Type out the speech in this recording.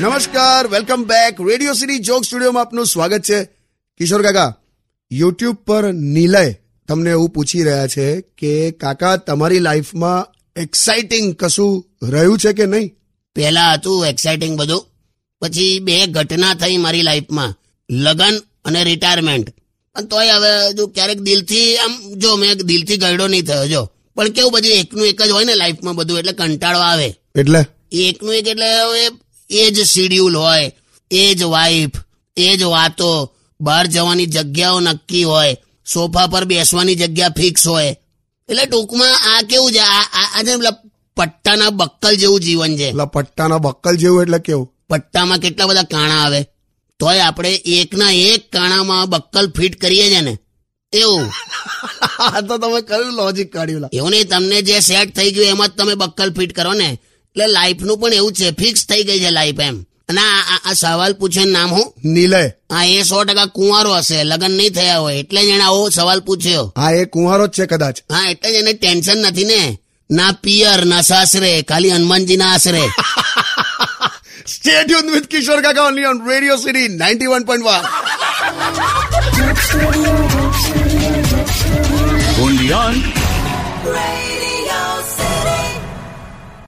નમસ્કાર welcome back radio city joke સ્ટુડિયોમાં આપનું સ્વાગત છે. કિશોર કાકા યુટ્યુબ પર નિલય તમને એવું પૂછી રહ્યા છે કે, કાકા, તમારી લાઈફમાં એક્સાઇટિંગ કશું રહ્યું છે કે નહીં? પહેલા હતું એક્સાઇટિંગ બધું, પછી બે ઘટના થઈ મારી લાઈફમાં લગન અને રિટાયરમેન્ટ પણ તોય હવે જો ક્યારેક દિલથી, આમ જો, મેં દિલથી ગયડો નહીં થયો, જો. પણ કેવું બધું એકનું એક જ હોય ને લાઈફમાં બધું એટલે કંટાળો આવે. એટલે? એકનું એક એટલે એ જ શિડ્યુલ હોય એ જ વાઈફ એ જ વાતો. બહાર જવાની જગ્યાઓ નક્કી હોય સોફા પર બેસવાની જગ્યા ફિક્સ હોય. એટલે ટૂંકમાં આ કેવું છે? આ છે પટ્ટાના બક્કલ જેવું જીવન છે. પટ્ટાના બક્કલ જેવું એટલે કેવું? પટ્ટામાં કેટલા બધા કાણા આવે? તોય આપણે એકના એક કાણામાં બક્કલ ફિટ કરીએ છે ને. એવું. આ તો તમે કયું લોજિક કાઢ્યું એવું નહીં તમને જે સેટ થઈ ગયું એમાં જ તમે બક્કલ ફિટ કરો ને. એટલે લાઈફનું પણ એવું છે ફિક્સ થઈ ગઈ છે લાઈફ એમ. અને આ- સવાલ પૂછે નામ હું નિલય. હા એ સો ટકા કુંવારો હશે લગ્ન નહીં થયા હોય એટલે જ એને આવો સવાલ પૂછ્યો. હા એ કુંવારો જ છે કદાચ. હા એટલે જ એને ટેન્શન નથી ને. ના પિયર ના સાસરે ખાલી હનુમાનજીના આશરે. સ્ટે ટ્યુન વિથ કિશોર કાકા ઓનલી ઓન રેડિયો સિટી 91.1